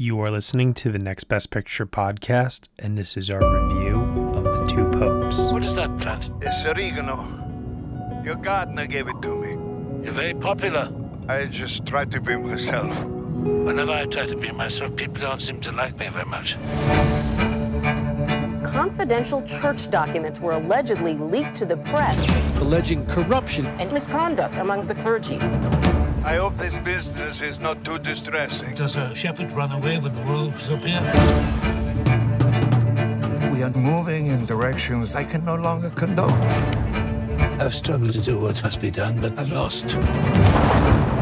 You are listening to the Next Best Picture podcast, and this is our review of The Two Popes. What is that plant? It's oregano. Your gardener gave it to me. You're very popular. I just try to be myself. Whenever I try to be myself, people don't seem to like me very much. Confidential church documents were allegedly leaked to the press alleging corruption and misconduct among the clergy. I hope this business is not too distressing. Does a shepherd run away when the wolves appear? We are moving in directions I can no longer condone. I've struggled to do what must be done, but I've lost.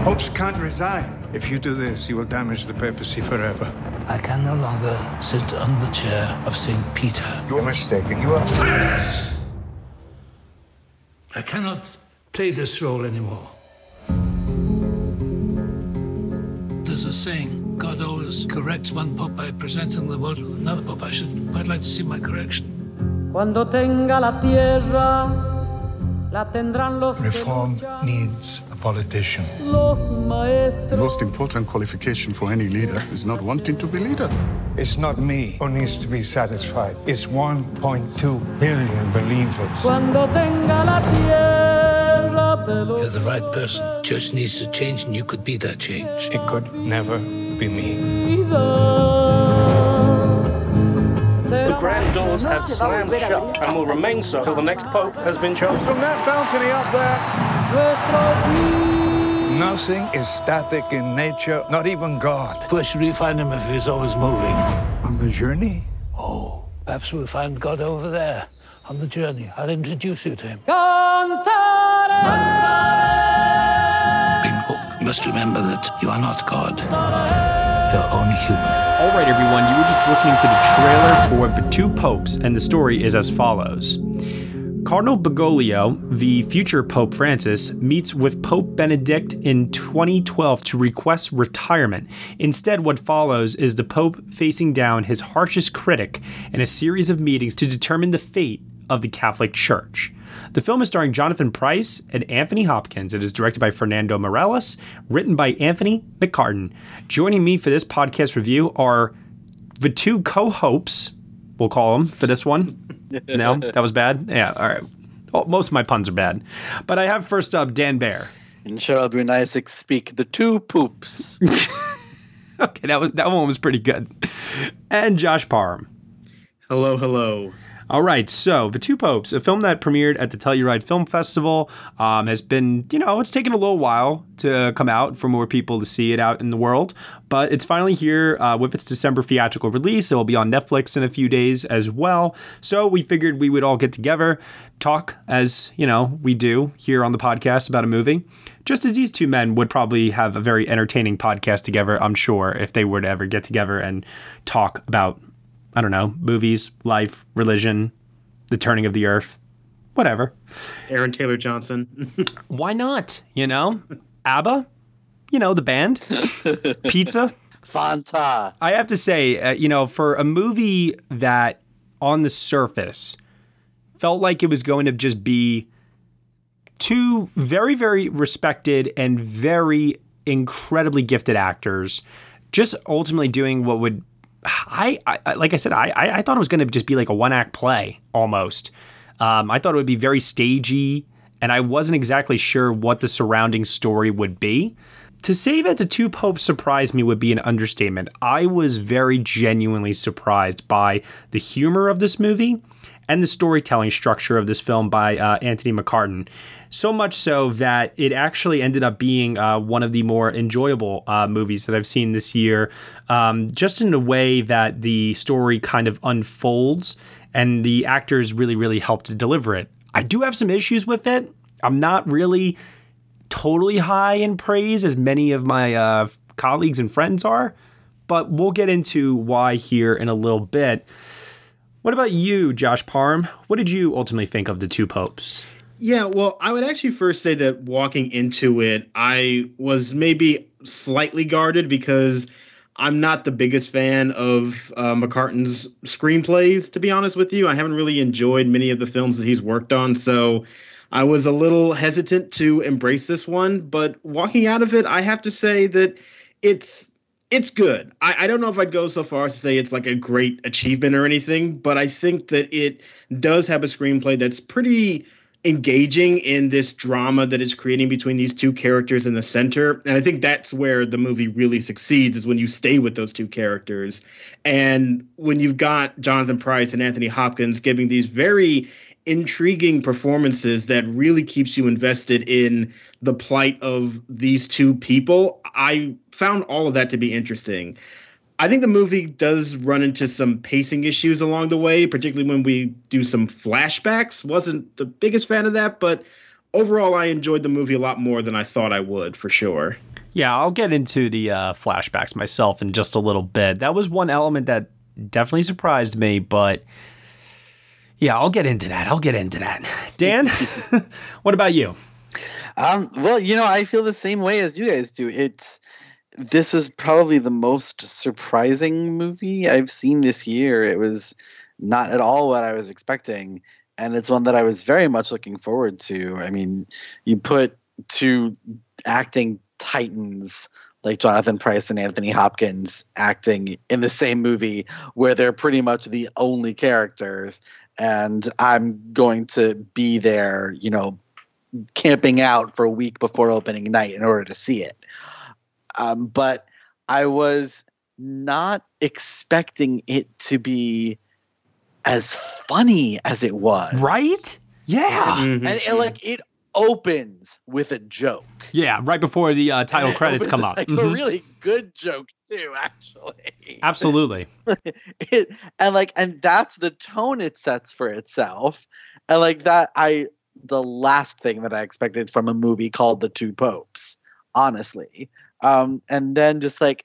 Hopes can't resign. If you do this, you will damage the papacy forever. I can no longer sit on the chair of St. Peter. You are mistaken. You are. Silence! I cannot play this role anymore. There's a saying God always corrects one pope by presenting the world with another pope. I should quite like to see my correction. Cuando tenga la tierra, la tendrán los Reform needs a politician. The most important qualification for any leader is not wanting to be leader. It's not me who needs to be satisfied. It's 1.2 billion believers. You're the right person. Church needs to change, and you could be that change. It could never be me. The grand doors have slammed shut and will remain so till the next pope has been chosen. From that balcony up there, nothing is static in nature, not even God. Where should we find him if he's always moving? On the journey, Oh, perhaps we'll find God over there on the journey. I'll introduce you to him. cantaré. Being must remember that you are not God. You're only human. All right, everyone, you were just listening to the trailer for The Two Popes, and the story is as follows. Cardinal Bergoglio, the future Pope Francis, meets with Pope Benedict in 2012 to request retirement. Instead, what follows is the Pope facing down his harshest critic in a series of meetings to determine the fate of the Catholic Church. The film is starring Jonathan Pryce and Anthony Hopkins. It is directed by Fernando Meirelles, written by Anthony McCarten. Joining me for this podcast review are the two co-hopes, we'll call them for this one. No, that was bad. Yeah, all right. Well, most of my puns are bad, but I have first up Dan Bear. And Cheryl Boone Isaac speak the two poops. Okay, that was that one was pretty good. And Josh Parham. Hello, hello. All right, so The Two Popes, a film that premiered at the Telluride Film Festival, um, has been, you know, it's taken a little while to come out for more people to see it out in the world, but it's finally here uh, with its December theatrical release. It will be on Netflix in a few days as well. So we figured we would all get together, talk as, you know, we do here on the podcast about a movie. Just as these two men would probably have a very entertaining podcast together, I'm sure, if they were to ever get together and talk about I don't know, movies, life, religion, the turning of the earth, whatever. Aaron Taylor Johnson. Why not? You know, ABBA, you know, the band, pizza. Fanta. I have to say, uh, you know, for a movie that on the surface felt like it was going to just be two very, very respected and very incredibly gifted actors just ultimately doing what would I, I like I said, I I thought it was going to just be like a one act play almost. Um, I thought it would be very stagey, and I wasn't exactly sure what the surrounding story would be. To say that the two popes surprised me would be an understatement. I was very genuinely surprised by the humor of this movie and the storytelling structure of this film by uh, Anthony McCarten. So much so that it actually ended up being uh, one of the more enjoyable uh, movies that I've seen this year, um, just in a way that the story kind of unfolds and the actors really, really help to deliver it. I do have some issues with it. I'm not really totally high in praise as many of my uh, colleagues and friends are, but we'll get into why here in a little bit. What about you, Josh Parham? What did you ultimately think of the two popes? Yeah, well, I would actually first say that walking into it, I was maybe slightly guarded because I'm not the biggest fan of uh, McCarten's screenplays, to be honest with you. I haven't really enjoyed many of the films that he's worked on, so I was a little hesitant to embrace this one. But walking out of it, I have to say that it's it's good. I, I don't know if I'd go so far as to say it's like a great achievement or anything, but I think that it does have a screenplay that's pretty engaging in this drama that it's creating between these two characters in the center. And I think that's where the movie really succeeds is when you stay with those two characters. And when you've got Jonathan Pryce and Anthony Hopkins giving these very intriguing performances that really keeps you invested in the plight of these two people. I found all of that to be interesting. I think the movie does run into some pacing issues along the way, particularly when we do some flashbacks. Wasn't the biggest fan of that, but overall, I enjoyed the movie a lot more than I thought I would, for sure. Yeah, I'll get into the uh, flashbacks myself in just a little bit. That was one element that definitely surprised me, but yeah, I'll get into that. I'll get into that. Dan, what about you? Um, well, you know, I feel the same way as you guys do. It's this is probably the most surprising movie I've seen this year. It was not at all what I was expecting, and it's one that I was very much looking forward to. I mean, you put two acting titans like Jonathan Pryce and Anthony Hopkins acting in the same movie where they're pretty much the only characters and I'm going to be there, you know, camping out for a week before opening night in order to see it. Um, but I was not expecting it to be as funny as it was. Right? Yeah. Mm-hmm. And it, like it opens with a joke. Yeah, right before the uh, title credits come up. Like mm-hmm. a really good joke too, actually. Absolutely. it, and like, and that's the tone it sets for itself, and like that, I the last thing that I expected from a movie called The Two Popes, honestly. Um, and then just like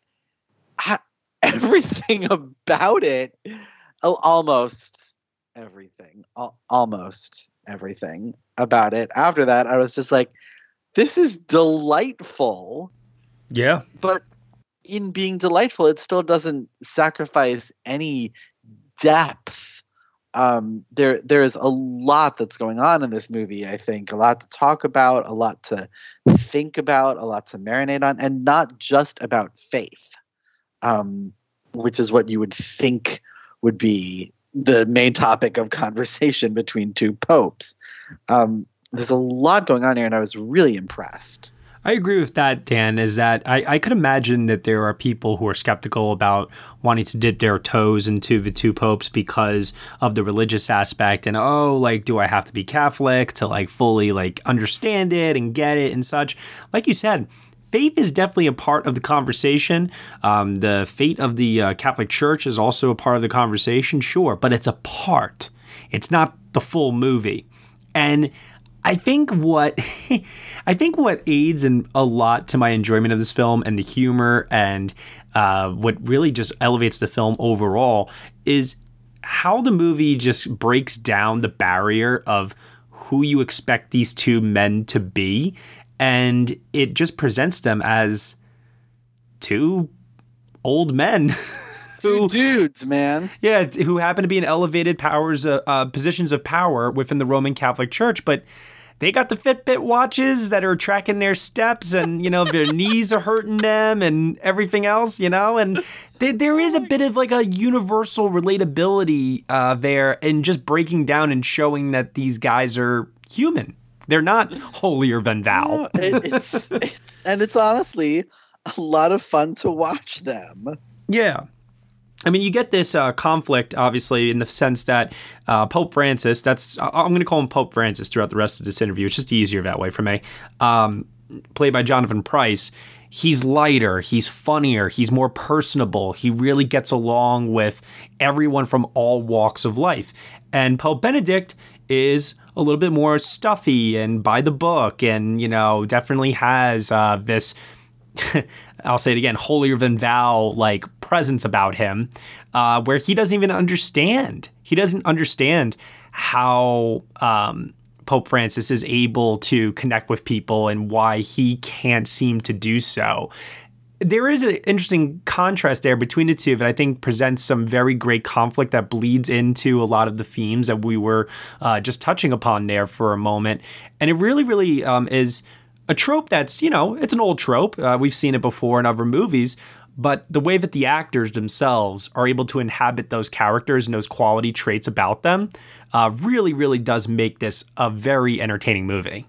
everything about it, almost everything, almost everything about it. After that, I was just like, this is delightful. Yeah. But in being delightful, it still doesn't sacrifice any depth. Um, there, there is a lot that's going on in this movie. I think a lot to talk about, a lot to think about, a lot to marinate on, and not just about faith, um, which is what you would think would be the main topic of conversation between two popes. Um, there's a lot going on here, and I was really impressed. I agree with that, Dan. Is that I, I could imagine that there are people who are skeptical about wanting to dip their toes into the two popes because of the religious aspect, and oh, like, do I have to be Catholic to like fully like understand it and get it and such? Like you said, faith is definitely a part of the conversation. Um, the fate of the uh, Catholic Church is also a part of the conversation, sure, but it's a part. It's not the full movie. And I think what I think what aids in a lot to my enjoyment of this film and the humor and uh, what really just elevates the film overall is how the movie just breaks down the barrier of who you expect these two men to be and it just presents them as two old men. Two dudes, man. Yeah, who happen to be in elevated powers, uh, uh, positions of power within the Roman Catholic Church, but they got the Fitbit watches that are tracking their steps, and you know their knees are hurting them, and everything else, you know, and there is a bit of like a universal relatability uh, there, and just breaking down and showing that these guys are human they're not holier than thou. it, it's, it's, and it's honestly a lot of fun to watch them. Yeah. I mean, you get this uh, conflict, obviously, in the sense that uh, Pope Francis, that's, I'm going to call him Pope Francis throughout the rest of this interview. It's just easier that way for me. Um, played by Jonathan Pryce. He's lighter, he's funnier, he's more personable. He really gets along with everyone from all walks of life. And Pope Benedict is a little bit more stuffy and by the book, and you know, definitely has uh, this. I'll say it again, holier than thou like presence about him, uh, where he doesn't even understand. He doesn't understand how um, Pope Francis is able to connect with people and why he can't seem to do so there is an interesting contrast there between the two that I think presents some very great conflict that bleeds into a lot of the themes that we were uh, just touching upon there for a moment. And it really, really um, is a trope that's, you know, it's an old trope. Uh, we've seen it before in other movies, but the way that the actors themselves are able to inhabit those characters and those quality traits about them uh, really, really does make this a very entertaining movie.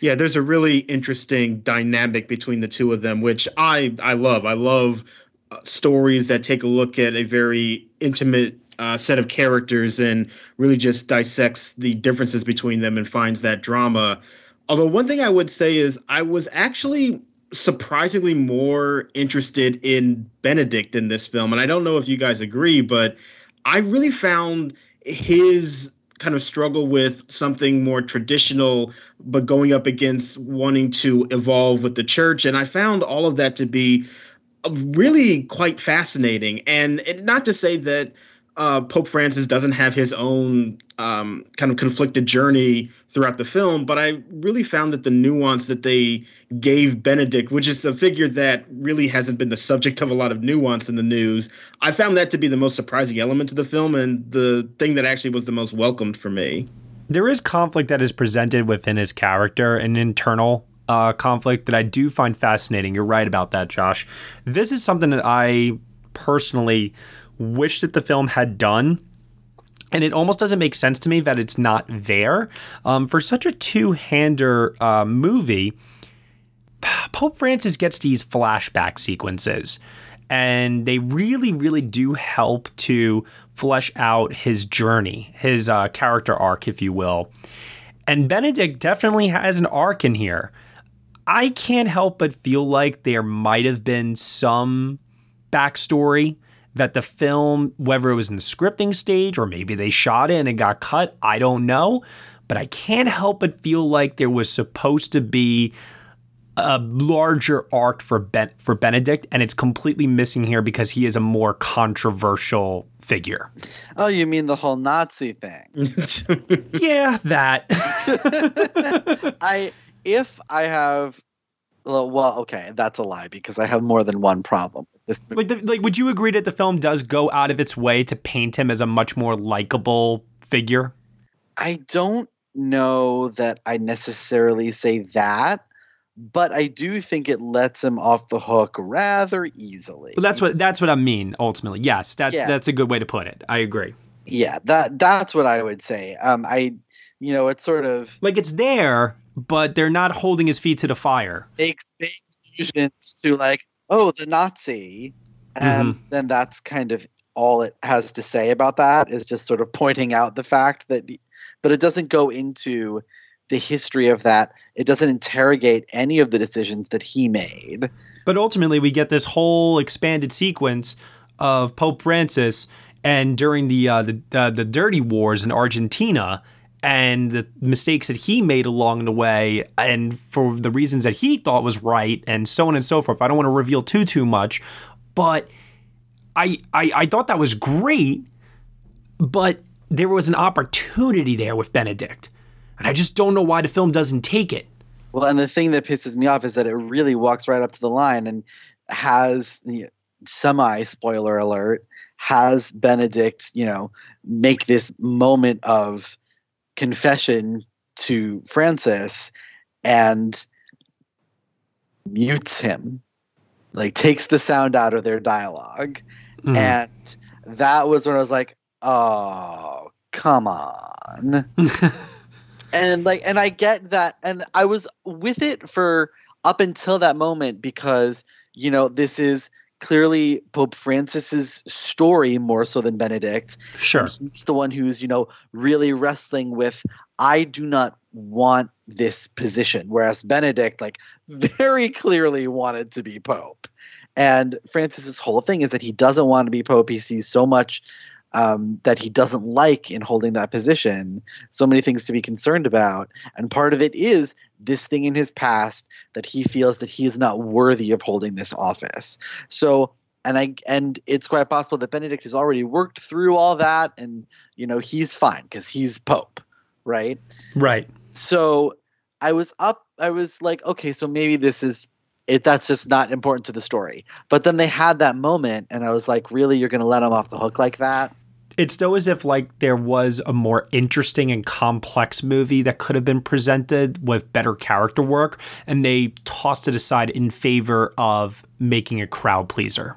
Yeah, there's a really interesting dynamic between the two of them, which I I love. I love uh, stories that take a look at a very intimate uh, set of characters and really just dissects the differences between them and finds that drama. Although one thing I would say is I was actually surprisingly more interested in Benedict in this film, and I don't know if you guys agree, but I really found his kind of struggle with something more traditional, but going up against wanting to evolve with the church. And I found all of that to be really quite fascinating. And, not to say that uh, Pope Francis doesn't have his own um, kind of conflicted journey throughout the film, but I really found that the nuance that they gave Benedict, which is a figure that really hasn't been the subject of a lot of nuance in the news, I found that to be the most surprising element to the film and the thing that actually was the most welcomed for me. There is conflict that is presented within his character, an internal uh, conflict that I do find fascinating. You're right about that, Josh. This is something that I personally wish that the film had done. And it almost doesn't make sense to me that it's not there. Um, for such a two hander uh, movie, Pope Francis gets these flashback sequences, and they really, really do help to flesh out his journey, his uh, character arc, if you will. And Benedict definitely has an arc in here. I can't help but feel like there might have been some backstory that the film, whether it was in the scripting stage or maybe they shot it and got cut, I don't know. But I can't help but feel like there was supposed to be a larger arc for ben- for Benedict, and it's completely missing here because he is a more controversial figure. Oh, you mean the whole Nazi thing? yeah, that. I if I have well, okay, that's a lie because I have more than one problem with this. Like, the, like, would you agree that the film does go out of its way to paint him as a much more likable figure? I don't know that I necessarily say that, but I do think it lets him off the hook rather easily. Well, that's what that's what I mean. Ultimately, yes, that's Yeah. that's a good way to put it. I agree. Yeah, that that's what I would say. Um, I, you know, it's sort of Like it's there, but they're not holding his feet to the fire. makes big to like, oh, the Nazi, and then that's kind of all it has to say about that is just sort of pointing out the fact that, but it doesn't go into the history of that. It doesn't interrogate any of the decisions that he made. But ultimately, we get this whole expanded sequence of Pope Francis and during the uh, the uh, the dirty wars in Argentina and the mistakes that he made along the way and for the reasons that he thought was right and so on and so forth. I don't want to reveal too too much, but I I, I thought that was great, but there was an opportunity there with Benedict. And I just don't know why the film doesn't take it. Well, and the thing that pisses me off is that it really walks right up to the line and has semi spoiler alert has Benedict, you know, make this moment of confession to Francis and mutes him, like takes the sound out of their dialogue. Mhm. And that was when I was like, oh, come on and like and i get that and i was with it for up until that moment because you know this is clearly pope francis's story more so than benedict Sure. He's the one who's you know really wrestling with i do not want this position whereas benedict like very clearly wanted to be pope and francis's whole thing is that he doesn't want to be pope he sees so much um, that he doesn't like in holding that position. So many things to be concerned about. And part of it is this thing in his past that he feels that he is not worthy of holding this office. So, and I and it's quite possible that Benedict has already worked through all that, and you know he's fine because he's Pope, right? Right. So I was up. I was like, okay, so maybe this is it. That's just not important to the story. But then they had that moment, and I was like, really, you're going to let him off the hook like that? It's though as if like there was a more interesting and complex movie that could have been presented with better character work and they tossed it aside in favor of making a crowd pleaser.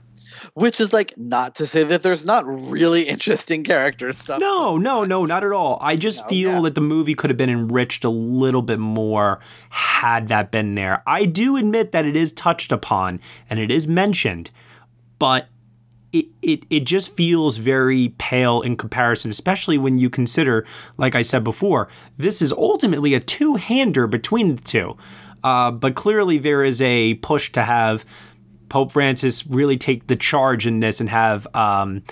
Which is like not to say that there's not really interesting character stuff. No no no not at all. I just no, feel yeah. that the movie could have been enriched a little bit more had that been there. I do admit that it is touched upon and it is mentioned but it, it, it just feels very pale in comparison, especially when you consider, like I said before, this is ultimately a two hander between the two. Uh, but clearly, there is a push to have Pope Francis really take the charge in this and have um,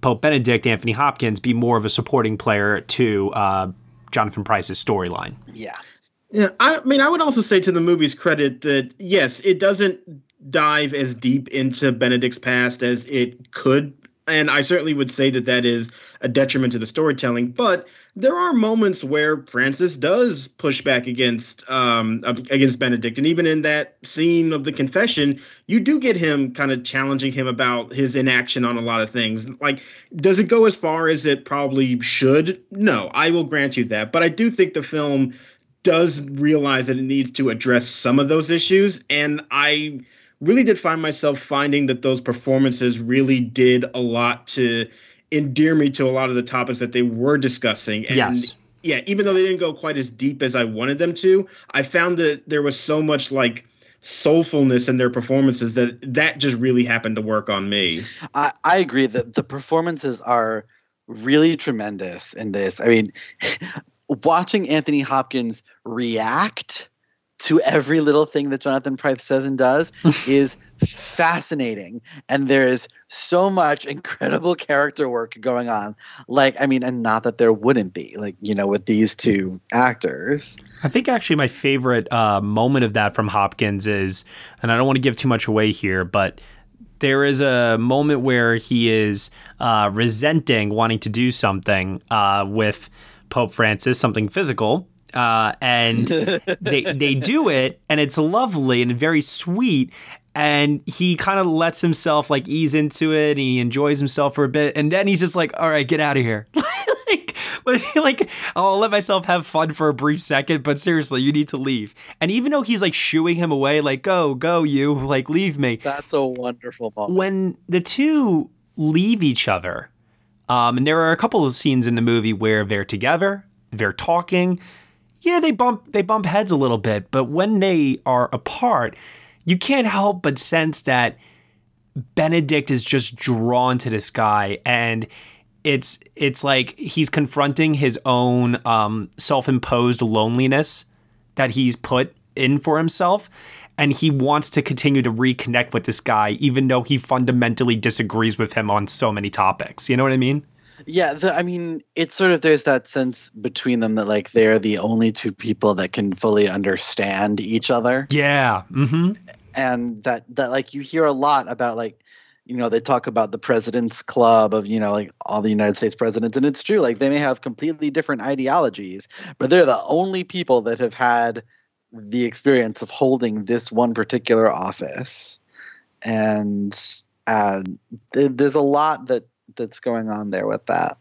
Pope Benedict, Anthony Hopkins, be more of a supporting player to uh, Jonathan Pryce's storyline. Yeah. Yeah, I mean, I would also say to the movie's credit that yes, it doesn't dive as deep into Benedict's past as it could. And I certainly would say that that is a detriment to the storytelling. But there are moments where Francis does push back against um, against Benedict, and even in that scene of the confession, you do get him kind of challenging him about his inaction on a lot of things. Like, does it go as far as it probably should? No, I will grant you that. But I do think the film does realize that it needs to address some of those issues, and I really did find myself finding that those performances really did a lot to endear me to a lot of the topics that they were discussing. And yes. yeah, even though they didn't go quite as deep as I wanted them to, I found that there was so much like soulfulness in their performances that that just really happened to work on me. I, I agree that the performances are really tremendous in this. I mean, watching Anthony Hopkins react to every little thing that Jonathan Pryce says and does is fascinating. And there is so much incredible character work going on. Like, I mean, and not that there wouldn't be, like, you know, with these two actors. I think actually my favorite uh, moment of that from Hopkins is, and I don't want to give too much away here, but there is a moment where he is uh, resenting wanting to do something uh, with Pope Francis, something physical uh, and they they do it, and it's lovely and very sweet. And he kind of lets himself like ease into it. he enjoys himself for a bit, and then he's just like, "All right, get out of here." like, like I'll let myself have fun for a brief second, but seriously, you need to leave. And even though he's like shooing him away, like "Go, go, you!" Like leave me. That's a wonderful moment. When the two leave each other, um, and there are a couple of scenes in the movie where they're together, they're talking, yeah, they bump they bump heads a little bit, but when they are apart, you can't help but sense that Benedict is just drawn to this guy and it's it's like he's confronting his own um, self-imposed loneliness that he's put in for himself and he wants to continue to reconnect with this guy even though he fundamentally disagrees with him on so many topics. You know what i mean yeah, the, I mean, it's sort of there's that sense between them that like they're the only two people that can fully understand each other. Yeah. Mm-hmm. And that that like you hear a lot about like you know they talk about the president's club of you know like all the united states presidents and it's true like they may have completely different ideologies but they're the only people that have had the experience of holding this one particular office and uh, th- there's a lot that that's going on there with that.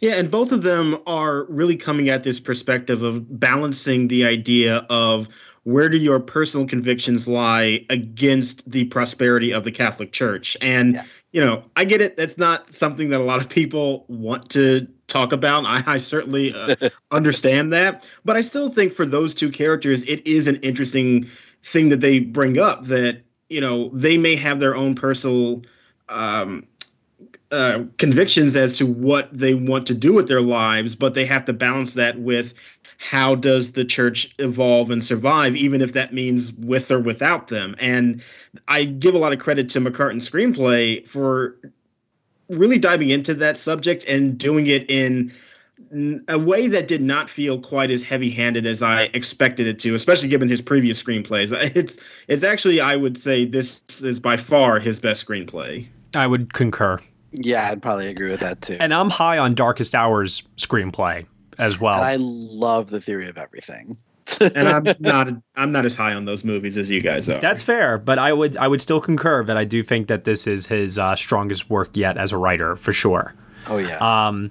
Yeah, and both of them are really coming at this perspective of balancing the idea of where do your personal convictions lie against the prosperity of the Catholic Church. And yeah. you know, I get it. That's not something that a lot of people want to talk about. I, I certainly uh, understand that, but I still think for those two characters, it is an interesting thing that they bring up. That you know, they may have their own personal um, uh, convictions as to what they want to do with their lives, but they have to balance that with how does the church evolve and survive, even if that means with or without them. And I give a lot of credit to McCarten's screenplay for really diving into that subject and doing it in a way that did not feel quite as heavy-handed as I expected it to, especially given his previous screenplays. It's it's actually I would say this is by far his best screenplay. I would concur. Yeah, I'd probably agree with that too. And I'm high on Darkest Hours screenplay as well. And I love the theory of everything. and I'm not I'm not as high on those movies as you guys are. That's fair, but I would I would still concur that I do think that this is his uh, strongest work yet as a writer for sure. Oh yeah. Um,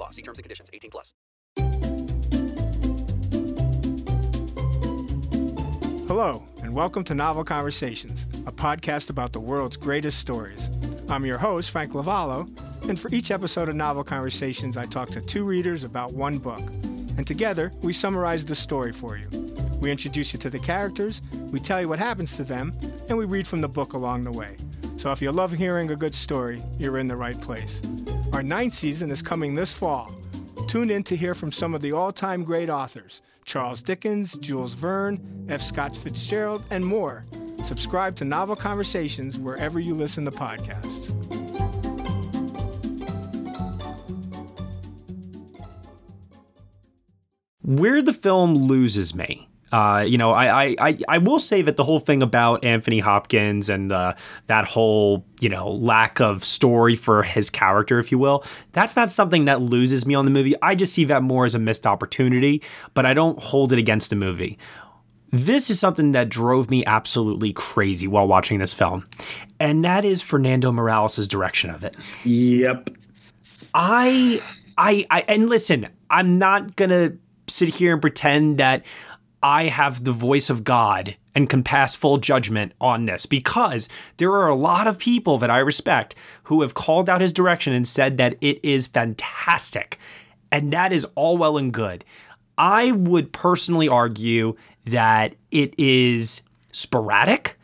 See terms and conditions. 18 plus. Hello, and welcome to Novel Conversations, a podcast about the world's greatest stories. I'm your host, Frank Lavallo, and for each episode of Novel Conversations, I talk to two readers about one book. And together, we summarize the story for you. We introduce you to the characters, we tell you what happens to them, and we read from the book along the way. So if you love hearing a good story, you're in the right place. Our ninth season is coming this fall. Tune in to hear from some of the all time great authors Charles Dickens, Jules Verne, F. Scott Fitzgerald, and more. Subscribe to Novel Conversations wherever you listen to podcasts. where the film loses me. Uh, you know, I, I, I, I will say that the whole thing about Anthony Hopkins and uh, that whole, you know, lack of story for his character, if you will, that's not something that loses me on the movie. I just see that more as a missed opportunity, but I don't hold it against the movie. This is something that drove me absolutely crazy while watching this film, and that is Fernando Meirelles' direction of it. Yep. I, I, I, and listen, I'm not gonna sit here and pretend that I have the voice of God and can pass full judgment on this because there are a lot of people that I respect who have called out his direction and said that it is fantastic. And that is all well and good. I would personally argue that it is sporadic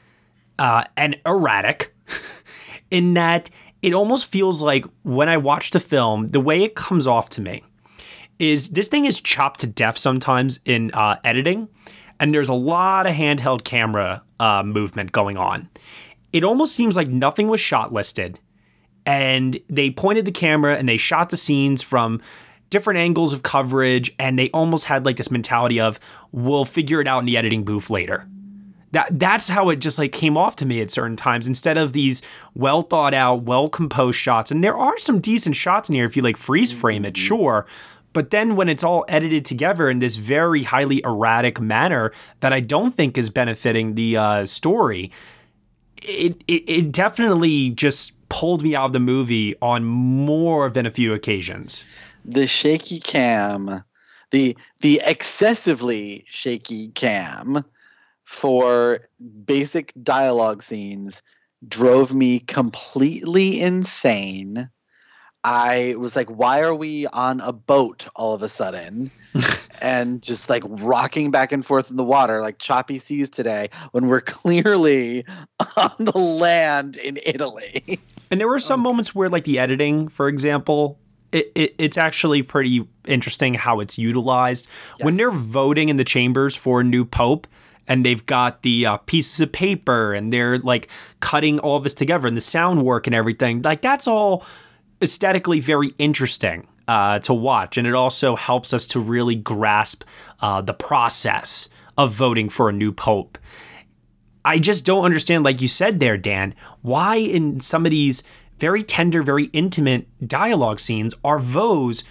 uh, and erratic in that it almost feels like when I watch the film, the way it comes off to me is this thing is chopped to death sometimes in uh, editing, and there's a lot of handheld camera uh, movement going on. It almost seems like nothing was shot listed, and they pointed the camera and they shot the scenes from different angles of coverage, and they almost had like this mentality of we'll figure it out in the editing booth later. That that's how it just like came off to me at certain times instead of these well thought out, well composed shots. And there are some decent shots in here if you like freeze frame it, sure. But then when it's all edited together in this very highly erratic manner that I don't think is benefiting the uh, story, it, it it definitely just pulled me out of the movie on more than a few occasions. the shaky cam, the the excessively shaky cam for basic dialogue scenes drove me completely insane. I was like, why are we on a boat all of a sudden? and just like rocking back and forth in the water like choppy seas today when we're clearly on the land in Italy. And there were some moments where, like the editing, for example, it, it it's actually pretty interesting how it's utilized. When they're voting in the chambers for a new pope, and they've got the uh, pieces of paper, and they're like cutting all of this together, and the sound work and everything, like that's all aesthetically very interesting uh, to watch, and it also helps us to really grasp uh, the process of voting for a new pope. I just don't understand, like you said there, Dan, why in some of these very tender, very intimate dialogue scenes are Vos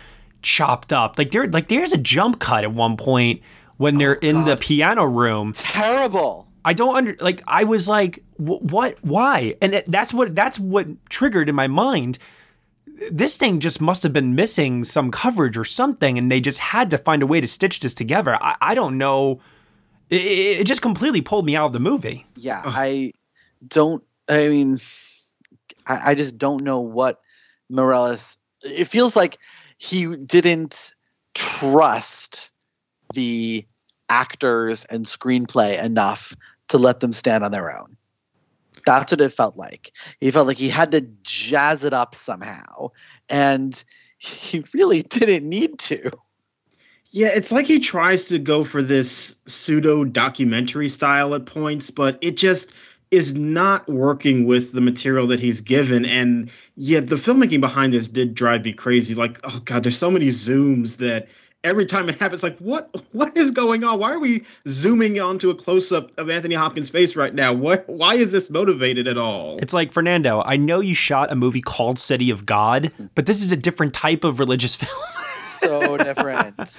chopped up? Like there, like there's a jump cut at one point when they're in the piano room. Terrible. I don't under like. I was like, what? Why? And that's what that's what triggered in my mind. This thing just must have been missing some coverage or something, and they just had to find a way to stitch this together. I, I don't know. It, it it just completely pulled me out of the movie. Yeah, I don't. I mean, I, I just don't know what Meirelles. It feels like he didn't trust the actors and screenplay enough to let them stand on their own. That's what it felt like. He felt like he had to jazz it up somehow, and he really didn't need to. Yeah, it's like he tries to go for this pseudo documentary style at points, but it just is not working with the material that he's given. And yet the filmmaking behind this did drive me crazy. Like, oh God, there's so many zooms that every time it happens, like, what what is going on? Why are we zooming onto a close-up of Anthony Hopkins' face right now? What why is this motivated at all? It's like Fernando, I know you shot a movie called City of God, but this is a different type of religious film. so different.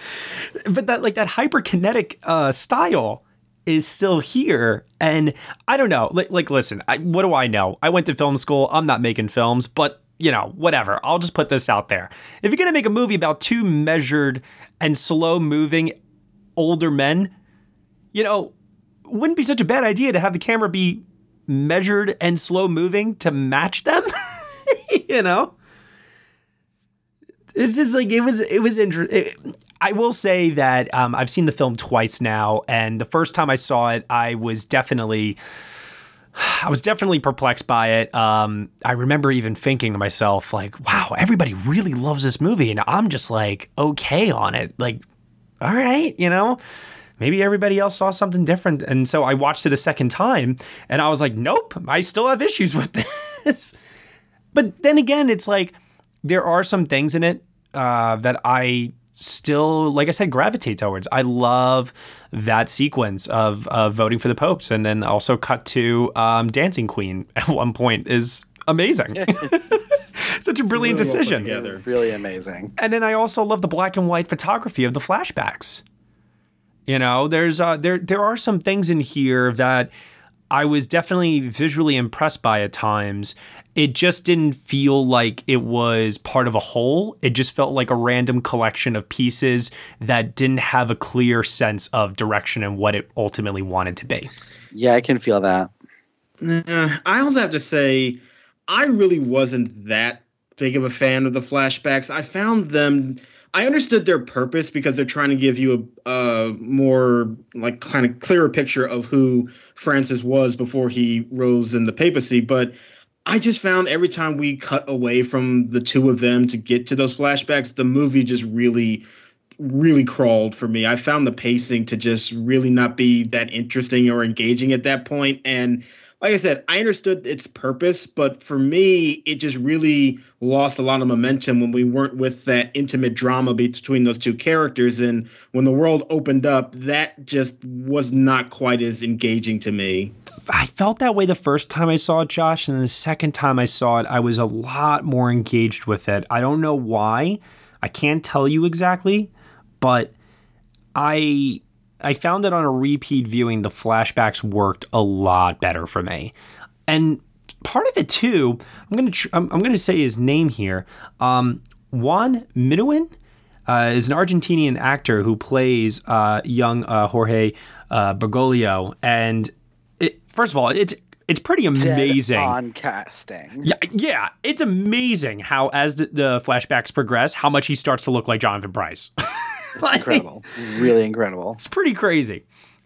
but that like that hyperkinetic uh, style is still here and i don't know like, like listen I, what do i know i went to film school i'm not making films but you know whatever. I'll just put this out there. If you're gonna make a movie about two measured and slow moving older men you know wouldn't be such a bad idea to have the camera be measured and slow moving to match them you know? It's just like it was it was interesting I will say that um, I've seen the film twice now, and the first time I saw it, I was definitely, I was definitely perplexed by it. Um, I remember even thinking to myself, like, "Wow, everybody really loves this movie," and I'm just like, okay on it. Like, all right, you know, maybe everybody else saw something different, and so I watched it a second time, and I was like, nope, I still have issues with this. but then again, it's like there are some things in it uh, that I still, like I said, gravitate towards. I love that sequence of uh, voting for the popes, and then also cut to um, Dancing Queen at one point is amazing. Such a brilliant really well decision. together. Really amazing. And then I also love the black and white photography of the flashbacks. You know, there's uh, there there are some things in here that I was definitely visually impressed by at times. It just didn't feel like it was part of a whole. It just felt like a random collection of pieces that didn't have a clear sense of direction and what it ultimately wanted to be. Yeah, I can feel that. Uh, I also have to say, I really wasn't that big of a fan of the flashbacks. I found them. I understood their purpose because they're trying to give you a, a more like kind of clearer picture of who Francis was before he rose in the papacy. But I just found every time we cut away from the two of them to get to those flashbacks, the movie just really really crawled for me. I found the pacing to just really not be that interesting or engaging at that point. And like I said, I understood its purpose, but for me, it just really lost a lot of momentum when we weren't with that intimate drama between those two characters. And when the world opened up, that just was not quite as engaging to me. I felt that way the first time I saw it, Josh, and the second time I saw it, I was a lot more engaged with it. I don't know why. I can't tell you exactly, but I I found that on a repeat viewing, the flashbacks worked a lot better for me, and part of it too. I'm gonna tr- I'm, I'm gonna say his name here. Um, Juan Minujín uh, is an Argentinian actor who plays uh, young uh, Jorge uh, Bergoglio, and first of all, it's it's pretty amazing Dead on casting. yeah, yeah, it's amazing how as the, the flashbacks progress, how much he starts to look like Jonathan Pryce. Like, incredible. Really incredible. It's pretty crazy.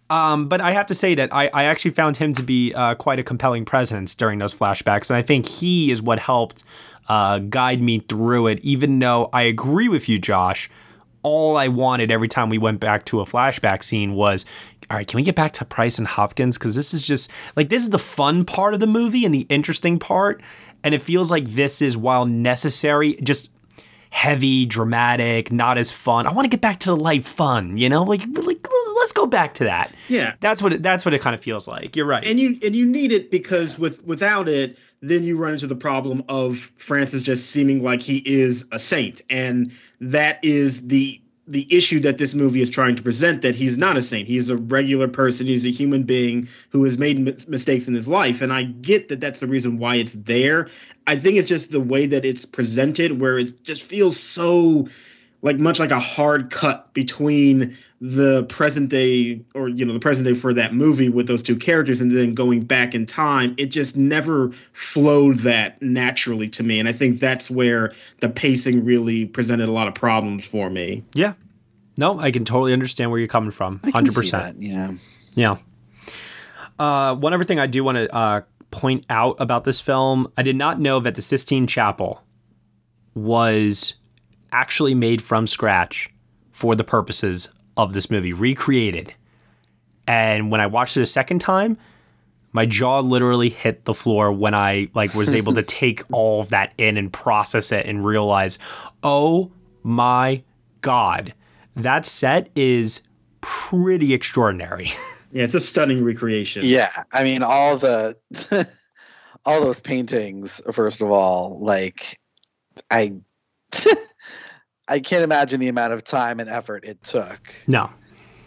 Um, but I have to say that I, I actually found him to be uh, quite a compelling presence during those flashbacks, and I think he is what helped uh, guide me through it. Even though I agree with you, Josh, all I wanted every time we went back to a flashback scene was, all right, can we get back to Pryce and Hopkins? Because this is just like this is the fun part of the movie and the interesting part, and it feels like this is while necessary, just heavy, dramatic, not as fun. I want to get back to the light fun, you know? Like like let's go back to that. Yeah. That's what it, that's what it kind of feels like. You're right. And you and you need it because with without it, then you run into the problem of Francis just seeming like he is a saint, and that is the the issue that this movie is trying to present that he's not a saint. He's a regular person. He's a human being who has made m- mistakes in his life. And I get that that's the reason why it's there. I think it's just the way that it's presented where it just feels so like much like a hard cut between the present day or you know the present day for that movie with those two characters and then going back in time it just never flowed that naturally to me and i think that's where the pacing really presented a lot of problems for me yeah. No, I can totally understand where you're coming from. I can Hundred see percent. that, Yeah. Yeah. Uh, one other thing I do want to uh, point out about this film, I did not know that the Sistine Chapel was actually made from scratch for the purposes of this movie, recreated. And when I watched it a second time, my jaw literally hit the floor when I like was able to take all of that in and process it and realize, oh my god, that set is pretty extraordinary. Yeah, it's a stunning recreation. Yeah, I mean all the all those paintings. First of all, like I I can't imagine the amount of time and effort it took. No.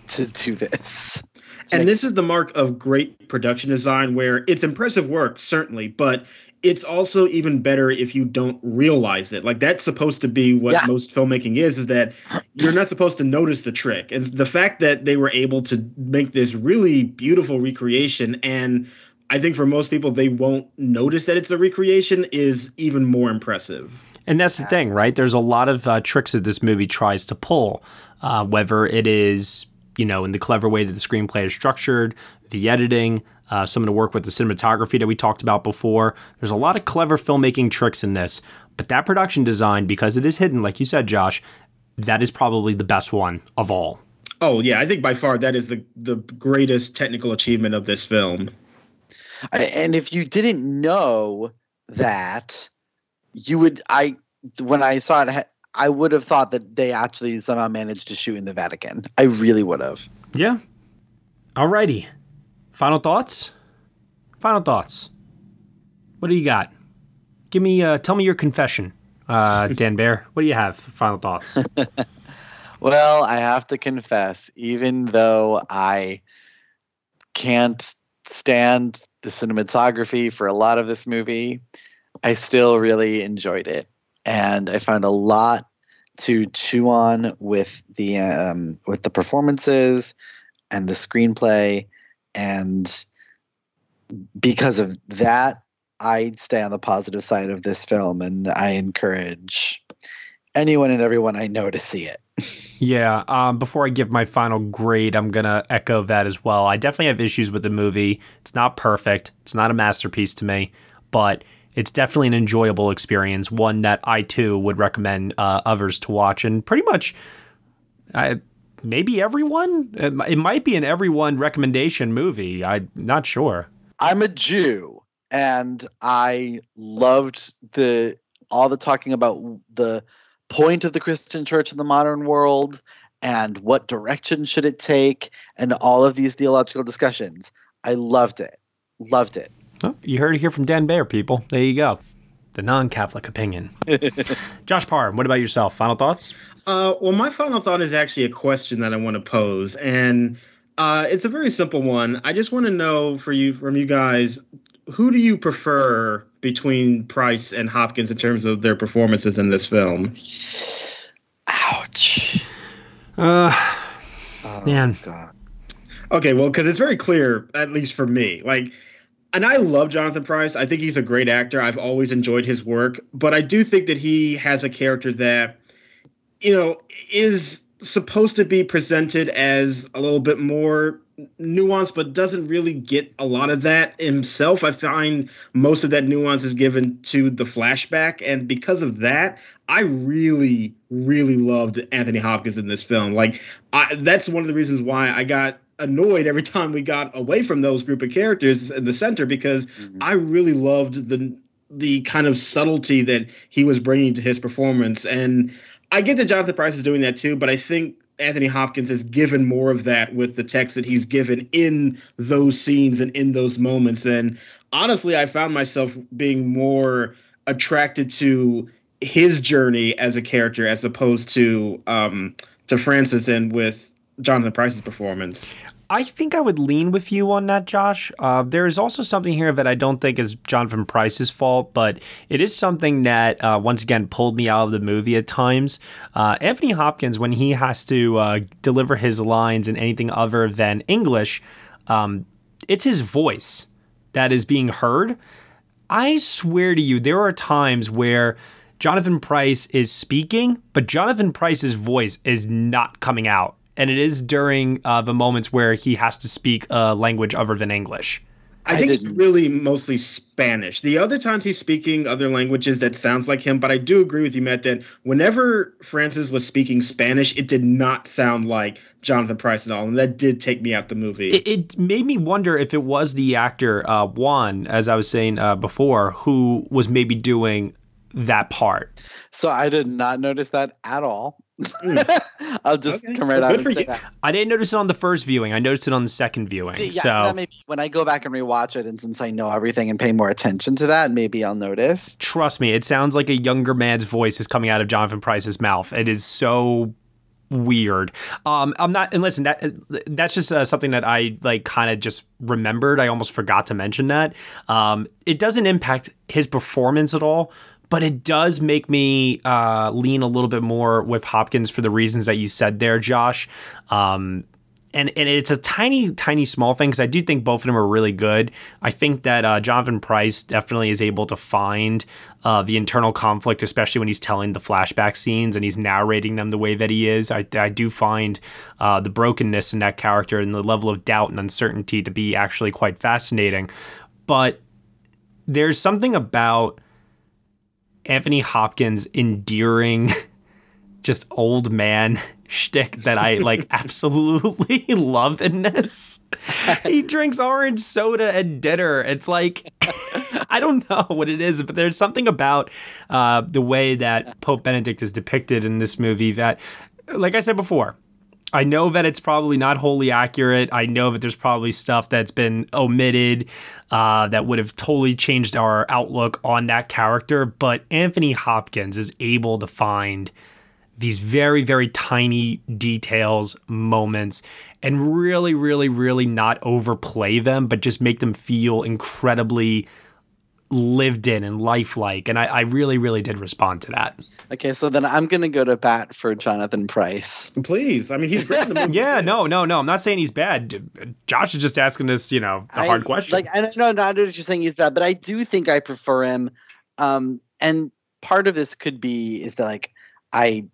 To do this. and this is the mark of great production design where it's impressive work certainly but it's also even better if you don't realize it like that's supposed to be what yeah. most filmmaking is is that you're not supposed to notice the trick and the fact that they were able to make this really beautiful recreation and i think for most people they won't notice that it's a recreation is even more impressive and that's the thing right there's a lot of uh, tricks that this movie tries to pull uh, whether it is you know in the clever way that the screenplay is structured the editing uh, some of the work with the cinematography that we talked about before. There's a lot of clever filmmaking tricks in this, but that production design, because it is hidden, like you said, Josh, that is probably the best one of all. Oh yeah, I think by far that is the the greatest technical achievement of this film. And if you didn't know that, you would I when I saw it, I would have thought that they actually somehow managed to shoot in the Vatican. I really would have. Yeah. Alrighty. Final thoughts? Final thoughts. What do you got? Give me, uh, tell me your confession, uh, Dan Bayer. What do you have? Final thoughts. well, I have to confess, even though I can't stand the cinematography for a lot of this movie, I still really enjoyed it, and I found a lot to chew on with the um, with the performances and the screenplay and because of that i stay on the positive side of this film and i encourage anyone and everyone i know to see it yeah um, before i give my final grade i'm gonna echo that as well i definitely have issues with the movie it's not perfect it's not a masterpiece to me but it's definitely an enjoyable experience one that i too would recommend uh, others to watch and pretty much I, maybe everyone. It might be an everyone recommendation movie. I'm not sure. I'm a Jew, and I loved the all the talking about the point of the Christian church in the modern world and what direction should it take and all of these theological discussions. I loved it. Loved it. Oh, you heard it here from Dan Bayer, people. There you go. The non Catholic opinion. Josh Parr, what about yourself? Final thoughts? Uh, well, my final thought is actually a question that I want to pose, and uh, it's a very simple one. I just want to know for you, from you guys, who do you prefer between Pryce and Hopkins in terms of their performances in this film? Ouch. Uh, oh, man. God. Okay, well, because it's very clear, at least for me, like and I love Jonathan Pryce. I think he's a great actor. I've always enjoyed his work, but I do think that he has a character that you know, is supposed to be presented as a little bit more nuanced, but doesn't really get a lot of that himself. I find most of that nuance is given to the flashback, and because of that, I really, really loved Anthony Hopkins in this film. Like, I, that's one of the reasons why I got annoyed every time we got away from those group of characters in the center because mm-hmm. I really loved the the kind of subtlety that he was bringing to his performance and I get that Jonathan Pryce is doing that too, but I think Anthony Hopkins has given more of that with the text that he's given in those scenes and in those moments. And honestly, I found myself being more attracted to his journey as a character as opposed to um, to Francis and with Jonathan Pryce's performance. I think I would lean with you on that, Josh. Uh, there is also something here that I don't think is Jonathan Pryce's fault, but it is something that uh, once again pulled me out of the movie at times. Uh, Anthony Hopkins, when he has to uh, deliver his lines in anything other than English, um, it's his voice that is being heard. I swear to you, there are times where Jonathan Pryce is speaking, but Jonathan Pryce's voice is not coming out and it is during uh, the moments where he has to speak a language other than English. I think it's really mostly Spanish. The other times he's speaking other languages, that sounds like him. But I do agree with you, Matt, that whenever Francis was speaking Spanish, it did not sound like Jonathan Pryce at all, and that did take me out the movie. It, it made me wonder if it was the actor uh, Juan, as I was saying uh, before, who was maybe doing that part. So I did not notice that at all. I'll just okay. come right well, out and say that. I didn't notice it on the first viewing. I noticed it on the second viewing. See, yeah, so, so maybe when I go back and rewatch it, and since I know everything and pay more attention to that, maybe I'll notice. Trust me, it sounds like a younger man's voice is coming out of Jonathan Pryce's mouth. It is so weird. Um, I'm not, and listen, that that's just uh, something that I like kind of just remembered. I almost forgot to mention that. Um, it doesn't impact his performance at all, but it does make me uh, lean a little bit more with Hopkins for the reasons that you said there, Josh. Um, and and it's a tiny, tiny, small thing because I do think both of them are really good. I think that uh, Jonathan Pryce definitely is able to find uh, the internal conflict, especially when he's telling the flashback scenes and he's narrating them the way that he is. I, I do find uh, the brokenness in that character and the level of doubt and uncertainty to be actually quite fascinating. But there's something about Anthony Hopkins endearing, just old man shtick that I like absolutely love in this. he drinks orange soda at dinner. It's like I don't know what it is, but there's something about uh, the way that Pope Benedict is depicted in this movie that, like I said before, I know that it's probably not wholly accurate. I know that there's probably stuff that's been omitted uh, that would have totally changed our outlook on that character. But Anthony Hopkins is able to find these very, very tiny details, moments, and really, really, really not overplay them, but just make them feel incredibly lived in and lifelike. And I, I, really, really did respond to that. Okay, so then I'm gonna go to bat for Jonathan Pryce. Please, I mean he's great. yeah, no, no, no. I'm not saying he's bad. Josh is just asking us, you know, the I, hard question. Like, I don't know, not that you're saying he's bad, but I do think I prefer him. Um, and part of this could be is that like I,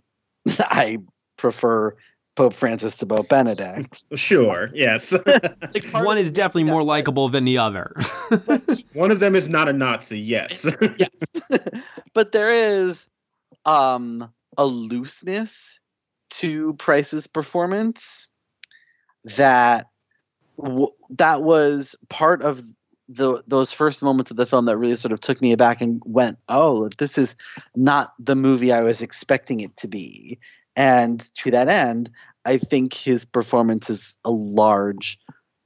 I prefer Pope Francis to Pope Benedict. Sure, yes. One is definitely more likable than the other. One of them is not a Nazi, yes. yes. but there is um, a looseness to Pryce's performance that w- that was part of the those first moments of the film that really sort of took me aback and went, "Oh, this is not the movie I was expecting it to be." And to that end, I think his performance is a large,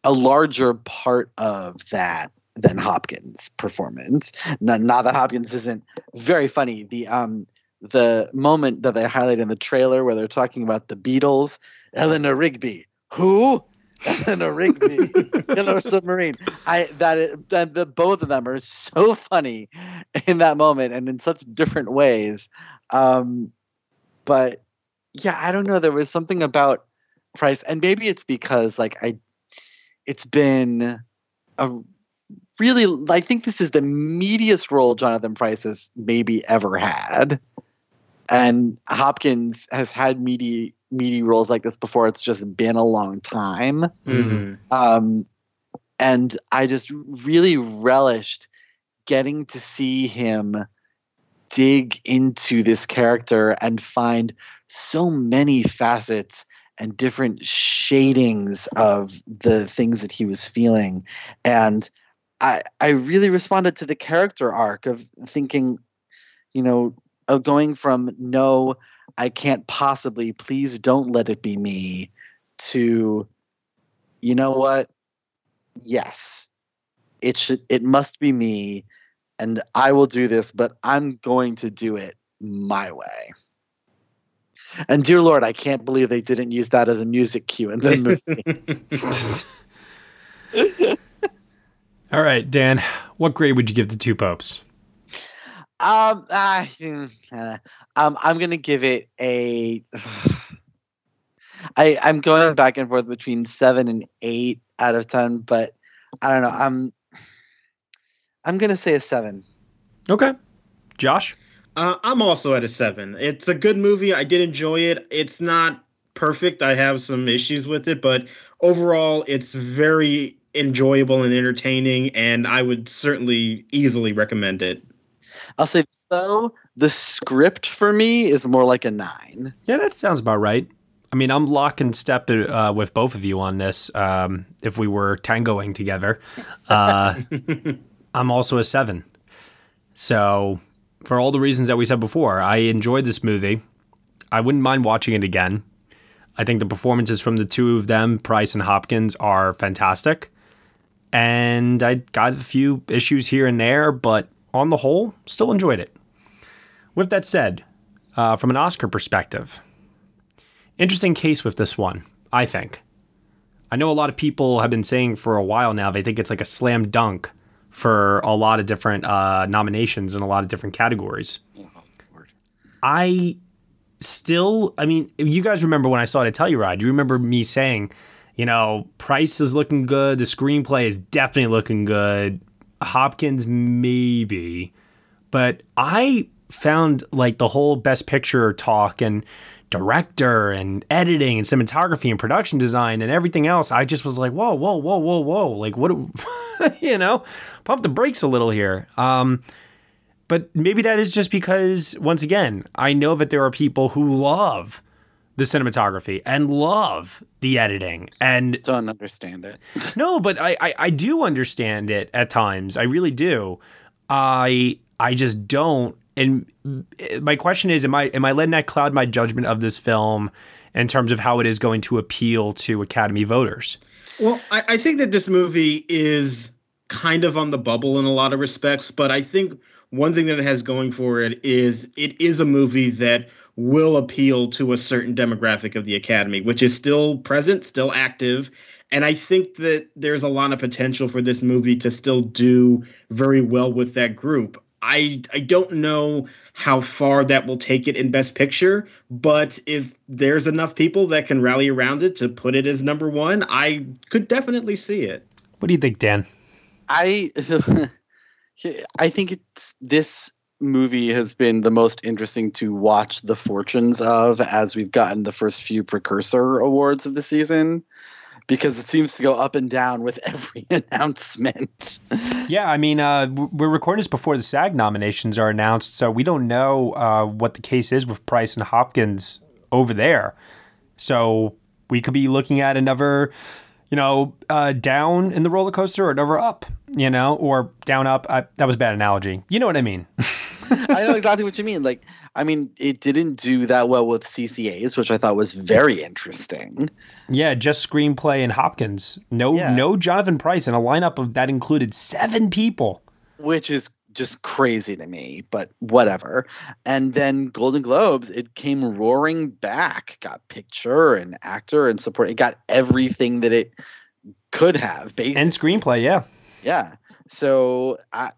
a larger part of that than Hopkins' performance. Not, not that Hopkins isn't very funny. The um the moment that they highlight in the trailer where they're talking about the Beatles, Eleanor Rigby, who? Eleanor Rigby, Yellow Submarine. I that is, that the both of them are so funny in that moment and in such different ways. Um, but yeah, I don't know. There was something about Pryce, and maybe it's because like I, it's been a really. I think this is the meatiest role Jonathan Pryce has maybe ever had, and Hopkins has had meaty meaty roles like this before. It's just been a long time, mm-hmm. um, and I just really relished getting to see him dig into this character and find so many facets and different shadings of the things that he was feeling. And i i really responded to the character arc of thinking you know of going from no i can't possibly please don't let it be me to you know what? Yes. It should it must be me and i will do this but i'm going to do it my way and dear Lord, I can't believe they didn't use that as a music cue in the movie. All right, Dan, what grade would you give the two popes? Um, uh, um, I'm gonna give it a. I I'm going back and forth between seven and eight out of ten, but I don't know. I'm I'm gonna say a seven. Okay, Josh. Uh, I'm also at a seven. It's a good movie. I did enjoy it. It's not perfect. I have some issues with it, but overall, it's very enjoyable and entertaining, and I would certainly easily recommend it. I'll say this though, the script for me is more like a nine. Yeah, that sounds about right. I mean, I'm lock and step uh, with both of you on this. Um, if we were tangoing together, uh, I'm also a seven. So, for all the reasons that we said before, I enjoyed this movie. I wouldn't mind watching it again. I think the performances from the two of them, Pryce and Hopkins, are fantastic. And I got a few issues here and there, but on the whole, still enjoyed it. With that said, uh, from an Oscar perspective, interesting case with this one, I think. I know a lot of people have been saying for a while now they think it's like a slam dunk for a lot of different uh, nominations in a lot of different categories. I still, I mean, you guys remember when I saw it at Telluride? You remember me saying, you know, Pryce is looking good, the screenplay is definitely looking good, Hopkins maybe, but I found like the whole Best Picture talk and director and editing and cinematography and production design and everything else, I just was like, whoa, whoa, whoa, whoa, whoa. Like, what, you know, pump the brakes a little here. Um, but maybe that is just because, once again, I know that there are people who love the cinematography and love the editing and don't understand it. no, but I, I, I do understand it at times. I really do. I I just don't and mm. my question is am i am i letting that cloud my judgment of this film in terms of how it is going to appeal to academy voters well I, I, think that this movie is kind of on the bubble in a lot of respects but i think one thing that it has going for it is it is a movie that will appeal to a certain demographic of the academy which is still present still active and I think that there's a lot of potential for this movie to still do very well with that group. I I don't know how far that will take it in Best Picture, but if there's enough people that can rally around it to put it as number one, I could definitely see it. What do you think, Dan? I I think it's this movie has been the most interesting to watch the fortunes of as we've gotten the first few precursor awards of the season because it seems to go up and down with every announcement. Yeah, I mean, uh, we're recording this before the SAG nominations are announced, so we don't know uh, what the case is with Pryce and Hopkins over there. So we could be looking at another, you know, uh, down in the roller coaster or another up, you know, or down up. I, that was a bad analogy. You know what I mean? I know exactly what you mean. Like, I mean, it didn't do that well with CCAs, which I thought was very interesting. Yeah, just screenplay and Hopkins. No, yeah. no Jonathan Pryce and a lineup of that included seven people, which is just crazy to me. But whatever. And then Golden Globes, it came roaring back. Got picture and actor and support. It got everything that it could have. Basically. And screenplay, yeah. Yeah. So I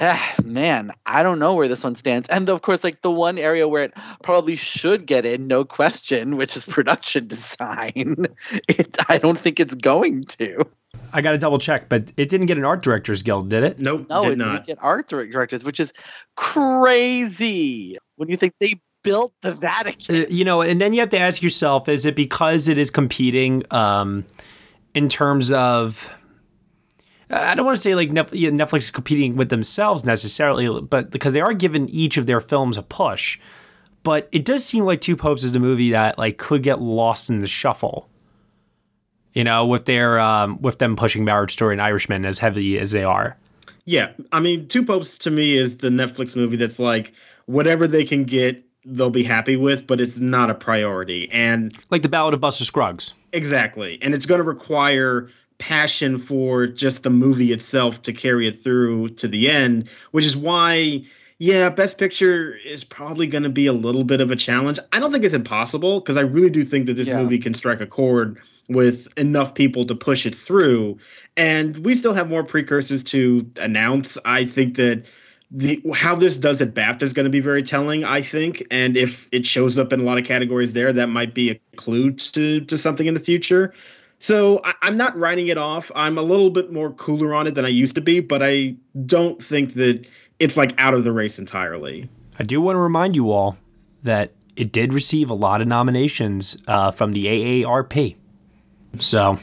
ah, man, I don't know where this one stands. And of course, like the one area where it probably should get in, no question, which is production design. It, I don't think it's going to. I got to double check, but it didn't get an art directors guild, did it? Nope, no, did it not. didn't get art directors, which is crazy. When you think they built the Vatican, uh, you know, and then you have to ask yourself: Is it because it is competing um, in terms of I don't want to say like Netflix is competing with themselves necessarily, but because they are giving each of their films a push. But it does seem like Two Popes is a movie that like could get lost in the shuffle. You know, with their um, with them pushing Marriage Story and Irishman as heavy as they are. Yeah, I mean, Two Popes to me is the Netflix movie that's like whatever they can get, they'll be happy with, but it's not a priority. And like the Ballad of Buster Scruggs. Exactly, and it's going to require passion for just the movie itself to carry it through to the end, which is why yeah, Best Picture is probably going to be a little bit of a challenge. I don't think it's impossible because I really do think that this yeah. movie can strike a chord with enough people to push it through. And we still have more precursors to announce. I think that the how this does at BAFTA is going to be very telling. I think, and if it shows up in a lot of categories there, that might be a clue to to something in the future. So I, am not writing it off. I'm a little bit more cooler on it than I used to be, but I don't think that it's like out of the race entirely. I do want to remind you all that it did receive a lot of nominations uh, from the AARP. So,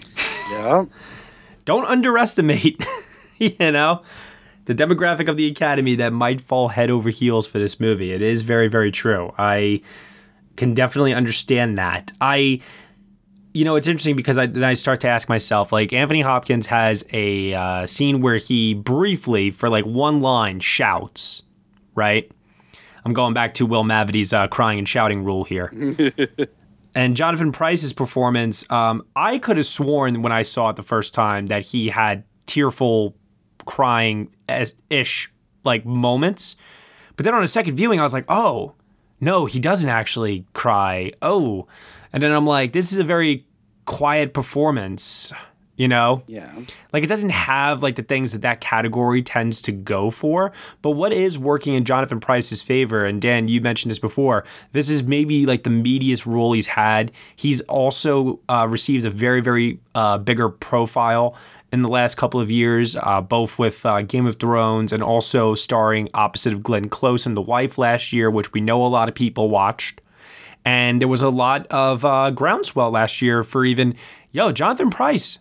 yeah. don't underestimate, you know, the demographic of the Academy that might fall head over heels for this movie. It is very, very true. I can definitely understand that. I, you know, it's interesting because I then I start to ask myself, like Anthony Hopkins has a uh, scene where he briefly, for like one line, shouts, right? I'm going back to Will Mavity's uh, crying and shouting rule here. and Jonathan Pryce's performance, um, I could have sworn when I saw it the first time that he had tearful, crying ish like moments. But then on a second viewing, I was like, oh, no, he doesn't actually cry. Oh. And then I'm like, this is a very quiet performance, you know? Yeah. Like it doesn't have like the things that that category tends to go for. But what is working in Jonathan Pryce's favor? And Dan, you mentioned this before. This is maybe like the meatiest role he's had. He's also uh, received a very, very uh, bigger profile in the last couple of years, uh, both with uh, Game of Thrones and also starring opposite of Glenn Close in The Wife last year, which we know a lot of people watched. And there was a lot of uh, groundswell last year for even, yo, Jonathan Pryce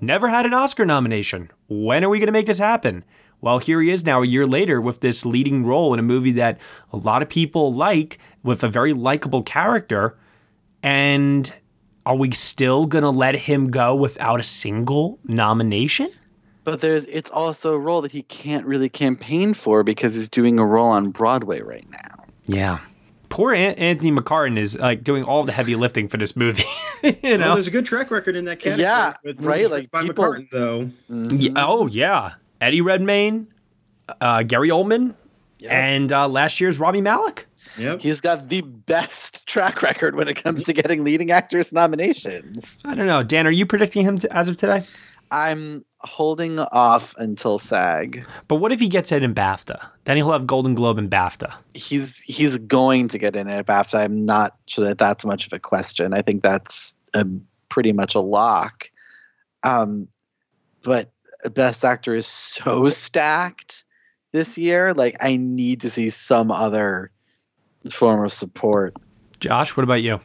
never had an Oscar nomination. When are we going to make this happen? Well, here he is now a year later with this leading role in a movie that a lot of people like with a very likable character. And are we still going to let him go without a single nomination? But there's it's also a role that he can't really campaign for because he's doing a role on Broadway right now. Yeah. Poor Anthony McCarten is like doing all the heavy lifting for this movie. you know, well, there's a good track record in that category. Yeah, right. Like by people, McCarten, though. Mm-hmm. Yeah, oh yeah, Eddie Redmayne, uh, Gary Oldman, yep. and uh, last year's Robbie Malek. Yep. He's got the best track record when it comes to getting leading actors nominations. I don't know. Dan, are you predicting him to, as of today? I'm holding off until SAG. But what if he gets it in BAFTA? Then he'll have Golden Globe and BAFTA. He's he's going to get in at BAFTA. I'm not sure that that's much of a question. I think that's a, pretty much a lock. Um, but Best Actor is so stacked this year. Like I need to see some other form of support. Josh, what about you?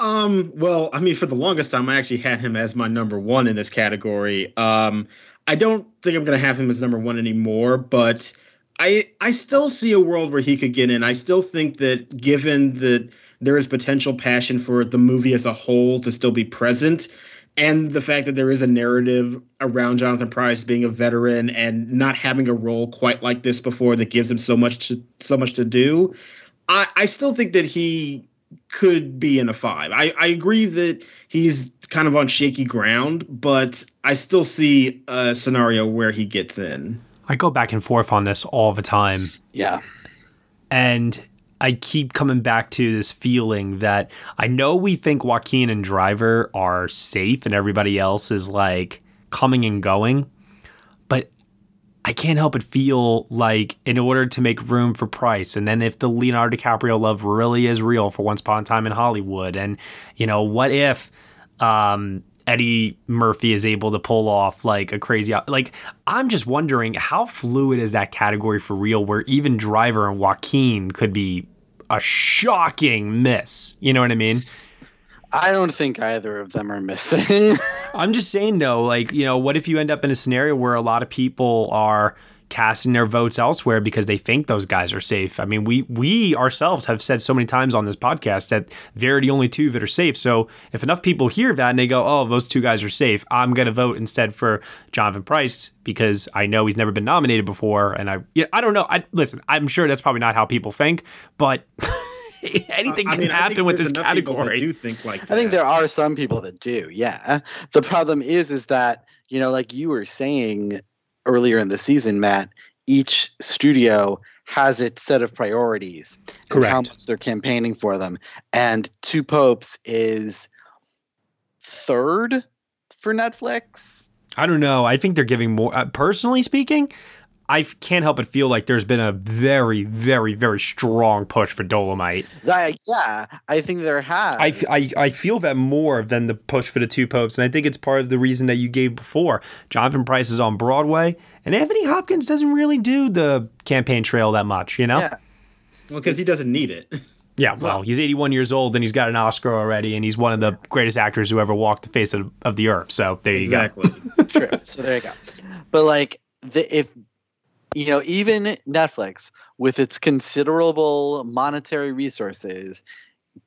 Um, well, I mean, for the longest time, I actually had him as my number one in this category. Um, I don't think I'm going to have him as number one anymore, but I I still see a world where he could get in. I still think that given that there is potential passion for the movie as a whole to still be present, and the fact that there is a narrative around Jonathan Pryce being a veteran and not having a role quite like this before that gives him so much to so much to do, I, I still think that he could be in a five. I, I agree that he's kind of on shaky ground, but I still see a scenario where he gets in. I go back and forth on this all the time. Yeah. And I keep coming back to this feeling that I know we think Joaquin and Driver are safe and everybody else is like coming and going. I can't help but feel like in order to make room for Pryce, and then if the Leonardo DiCaprio love really is real for Once Upon a Time in Hollywood, and you know, what if um, Eddie Murphy is able to pull off like a crazy like I'm just wondering how fluid is that category for real, where even Driver and Joaquin could be a shocking miss. You know what I mean? I don't think either of them are missing. I'm just saying though, like, you know, what if you end up in a scenario where a lot of people are casting their votes elsewhere because they think those guys are safe. I mean, we we ourselves have said so many times on this podcast that they're the only two that are safe. So if enough people hear that and they go, "Oh, those two guys are safe," I'm gonna vote instead for Jonathan Pryce because I know he's never been nominated before, and I yeah, I don't know. I listen. I'm sure that's probably not how people think, but. anything uh, can mean, happen with this category. do think like that. I think there are some people that do. Yeah. The problem is, is that you know, like you were saying earlier in the season, Matt, each studio has its set of priorities Correct. how much they're campaigning for them, and Two Popes is third for Netflix. I don't know. I think they're giving more. Uh, personally speaking, I can't help but feel like there's been a very, very, very strong push for Dolomite. Like, yeah, I think there has. I, I, I feel that more than the push for the two popes, and I think it's part of the reason that you gave before. Jonathan Pryce is on Broadway, and Anthony Hopkins doesn't really do the campaign trail that much, you know? Yeah. Well, because he doesn't need it. Yeah, well, he's 81 years old and he's got an Oscar already, and he's one of the greatest actors who ever walked the face of, of the earth. So there you exactly. go. Exactly. True. So there you go. But like, the, if you know, even Netflix with its considerable monetary resources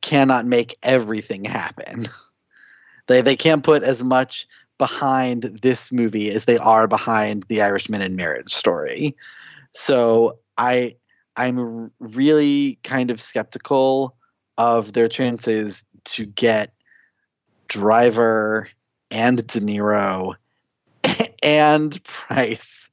cannot make everything happen. they they can't put as much behind this movie as they are behind the Irishman and Marriage Story. So I I'm really kind of skeptical of their chances to get Driver and De Niro and Pryce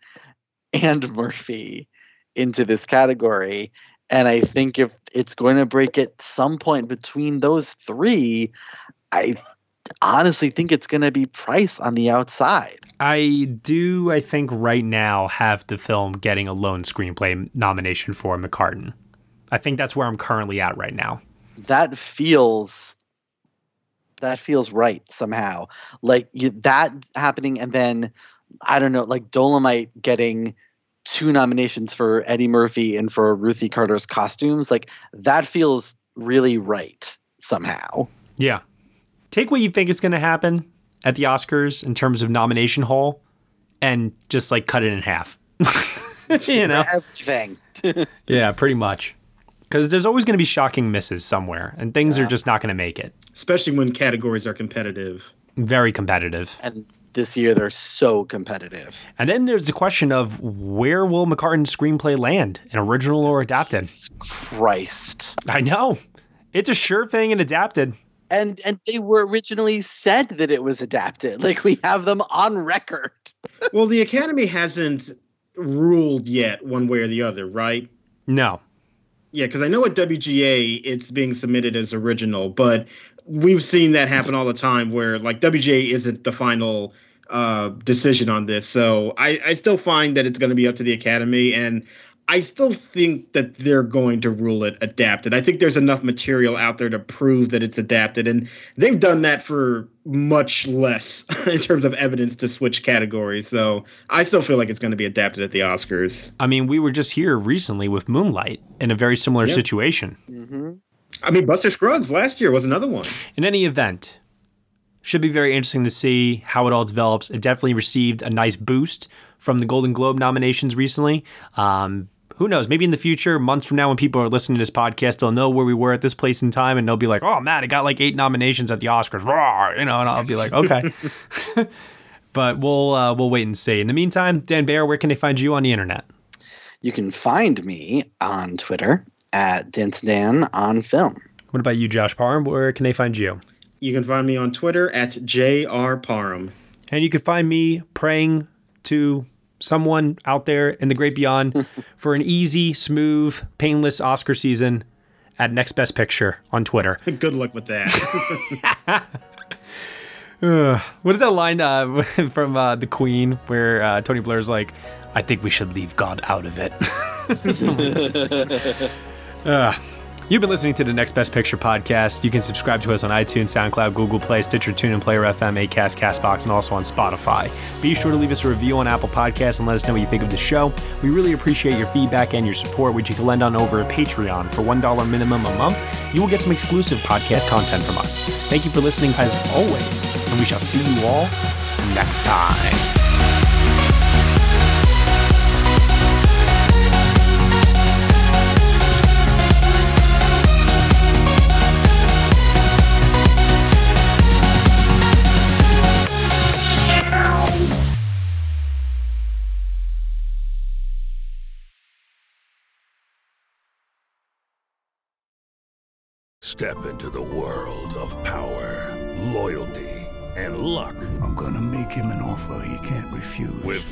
and Murphy into this category. And I think if it's going to break at some point between those three, I honestly think it's going to be Pryce on the outside. I do, I think, right now have the film getting a lone screenplay nomination for McCarten. I think that's where I'm currently at right now. That feels that feels right somehow. Like you, that happening, and then I don't know, like Dolomite getting two nominations for Eddie Murphy and for Ruthie Carter's costumes. Like that feels really right somehow. Yeah. Take what you think is going to happen at the Oscars in terms of nomination haul and just like cut it in half. you know? Everything. yeah, pretty much. Because there's always going to be shocking misses somewhere, and things yeah. are just not going to make it. Especially when categories are competitive. Very competitive. And this year they're so competitive. And then there's the question of where will McCarten's screenplay land, an original or adapted? Jesus Christ. I know. It's a sure thing and adapted. And and they were originally said that it was adapted. Like we have them on record. well, the Academy hasn't ruled yet one way or the other, right? No. Yeah, because I know at WGA it's being submitted as original, but we've seen that happen all the time where like WGA isn't the final uh, decision on this. So I, I still find that it's going to be up to the Academy, and I still think that they're going to rule it adapted. I think there's enough material out there to prove that it's adapted, and they've done that for much less in terms of evidence to switch categories. So I still feel like it's going to be adapted at the Oscars. I mean, we were just here recently with Moonlight in a very similar yep. situation. Mm-hmm. I mean, Buster Scruggs last year was another one. In any event, should be very interesting to see how it all develops. It definitely received a nice boost from the Golden Globe nominations recently. Um, who knows? Maybe in the future, months from now, when people are listening to this podcast, they'll know where we were at this place in time, and they'll be like, "Oh, Matt, it got like eight nominations at the Oscars," Rawr! you know, and I'll be like, "Okay." but we'll uh, we'll wait and see. In the meantime, Dan Bayer, where can they find you on the internet? You can find me on Twitter at Dan on film. What about you, Josh Parham? Where can they find you? You can find me on Twitter at JR Parham. And you can find me praying to someone out there in the great beyond for an easy, smooth, painless Oscar season at Next Best Picture on Twitter. Good luck with that. uh, what is that line uh, from uh, The Queen where uh, Tony Blair's like, I think we should leave God out of it? Uh, you've been listening to the Next Best Picture podcast. You can subscribe to us on iTunes, SoundCloud, Google Play, Stitcher, TuneIn, Player FM, Acast, Castbox, and also on Spotify. Be sure to leave us a review on Apple Podcasts and let us know what you think of the show. We really appreciate your feedback and your support, which you can lend on over at Patreon for $1 minimum a month. You will get some exclusive podcast content from us. Thank you for listening as always, and we shall see you all next time.